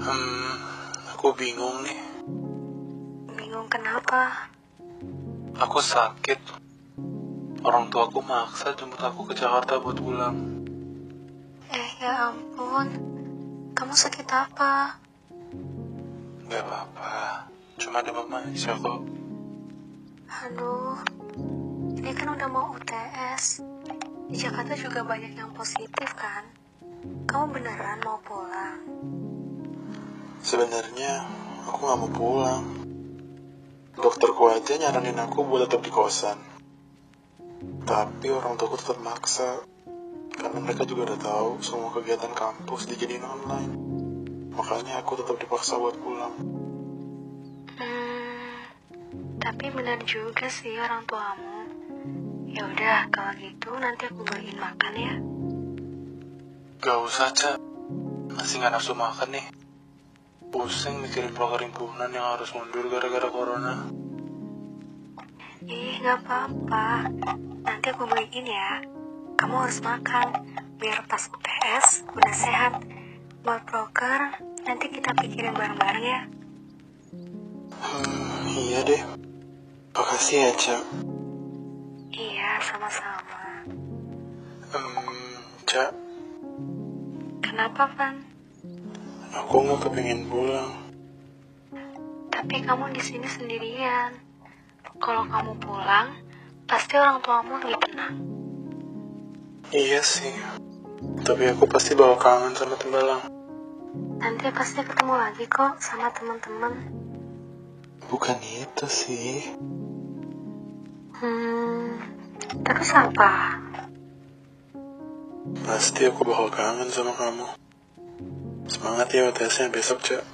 Hmm, aku bingung nih. Bingung kenapa? Aku sakit. Orang tua aku maksa jemput aku ke Jakarta buat pulang. Eh ya ampun, kamu sakit apa? Gak apa-apa, cuma demam aja kok. Aduh, ini kan udah mau UTS. Di Jakarta juga banyak yang positif kan? Kamu beneran mau pulang? Sebenarnya aku gak mau pulang. Dokterku aja nyaranin aku buat tetap di kosan. Tapi orang tuaku tetap maksa. Karena mereka juga udah tahu semua kegiatan kampus dijadiin online. Makanya aku tetap dipaksa buat pulang. Hmm, tapi benar juga sih orang tuamu. Ya udah, kalau gitu nanti aku beliin makan ya. Gak usah, Cak. Masih gak nafsu makan nih. Pusing mikirin program himpunan yang harus mundur gara-gara corona. Ih, nggak apa-apa. Nanti aku beliin ya. Kamu harus makan, biar pas UTS udah sehat. Buat proker, nanti kita pikirin bareng-bareng ya. Hmm, iya deh. Makasih ya, Cak. Iya, sama-sama. Hmm, Cak, Kenapa, Van? aku nggak kepingin pulang. Tapi kamu di sini sendirian. Kalau kamu pulang, pasti orang tuamu lebih tenang. Iya sih. Tapi aku pasti bakal kangen sama Tembalang. Nanti pasti ketemu lagi kok sama teman-teman. Bukan itu sih. Hmm, terus apa? Pasti aku bakal kangen sama kamu. Semangat ya UTS-nya besok, Cak.